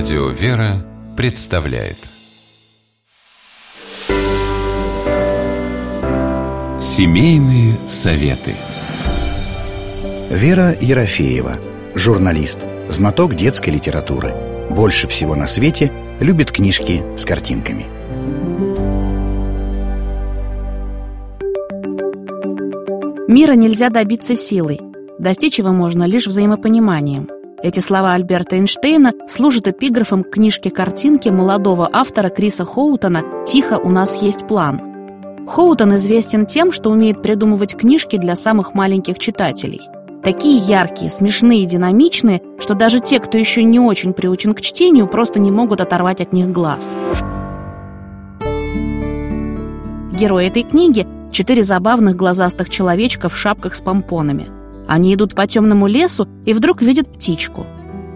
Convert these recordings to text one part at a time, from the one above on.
Радио «Вера» представляет Семейные советы Вера Ерофеева, журналист, знаток детской литературы. Больше всего на свете любит книжки с картинками. Мира нельзя добиться силой. Достичь его можно лишь взаимопониманием – эти слова Альберта Эйнштейна служат эпиграфом к книжке-картинки молодого автора Криса Хоутона «Тихо, у нас есть план». Хоутон известен тем, что умеет придумывать книжки для самых маленьких читателей. Такие яркие, смешные динамичные, что даже те, кто еще не очень приучен к чтению, просто не могут оторвать от них глаз. Герои этой книги – четыре забавных глазастых человечка в шапках с помпонами – они идут по темному лесу и вдруг видят птичку.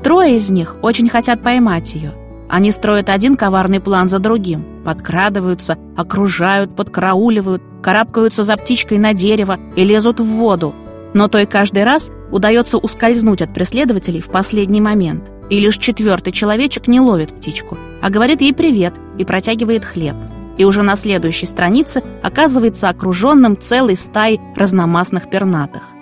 Трое из них очень хотят поймать ее. Они строят один коварный план за другим. Подкрадываются, окружают, подкрауливают, карабкаются за птичкой на дерево и лезут в воду. Но той каждый раз удается ускользнуть от преследователей в последний момент. И лишь четвертый человечек не ловит птичку, а говорит ей привет и протягивает хлеб. И уже на следующей странице оказывается окруженным целой стаей разномастных пернатых.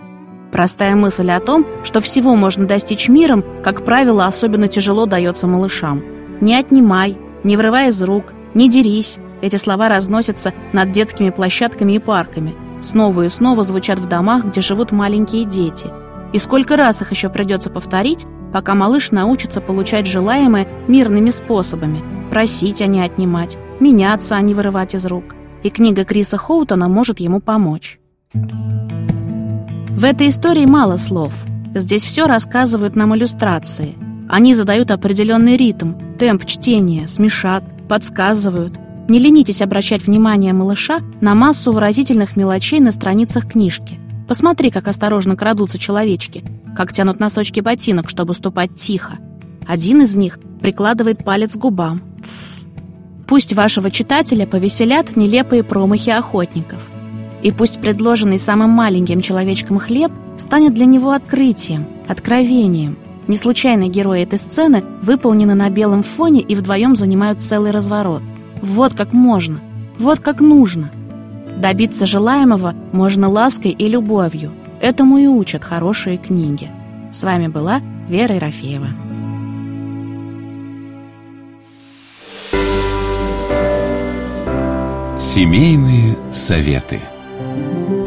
Простая мысль о том, что всего можно достичь миром, как правило, особенно тяжело дается малышам. «Не отнимай», «не врывай из рук», «не дерись» — эти слова разносятся над детскими площадками и парками. Снова и снова звучат в домах, где живут маленькие дети. И сколько раз их еще придется повторить, пока малыш научится получать желаемое мирными способами. Просить, а не отнимать, меняться, а не вырывать из рук. И книга Криса Хоутона может ему помочь. В этой истории мало слов. Здесь все рассказывают нам иллюстрации. Они задают определенный ритм, темп чтения, смешат, подсказывают. Не ленитесь обращать внимание малыша на массу выразительных мелочей на страницах книжки. Посмотри, как осторожно крадутся человечки, как тянут носочки ботинок, чтобы ступать тихо. Один из них прикладывает палец к губам. Тссс. Пусть вашего читателя повеселят нелепые промахи охотников. И пусть предложенный самым маленьким человечком хлеб станет для него открытием, откровением. Не случайно герои этой сцены выполнены на белом фоне и вдвоем занимают целый разворот. Вот как можно, вот как нужно. Добиться желаемого можно лаской и любовью. Этому и учат хорошие книги. С вами была Вера Ерофеева. Семейные советы. Thank you.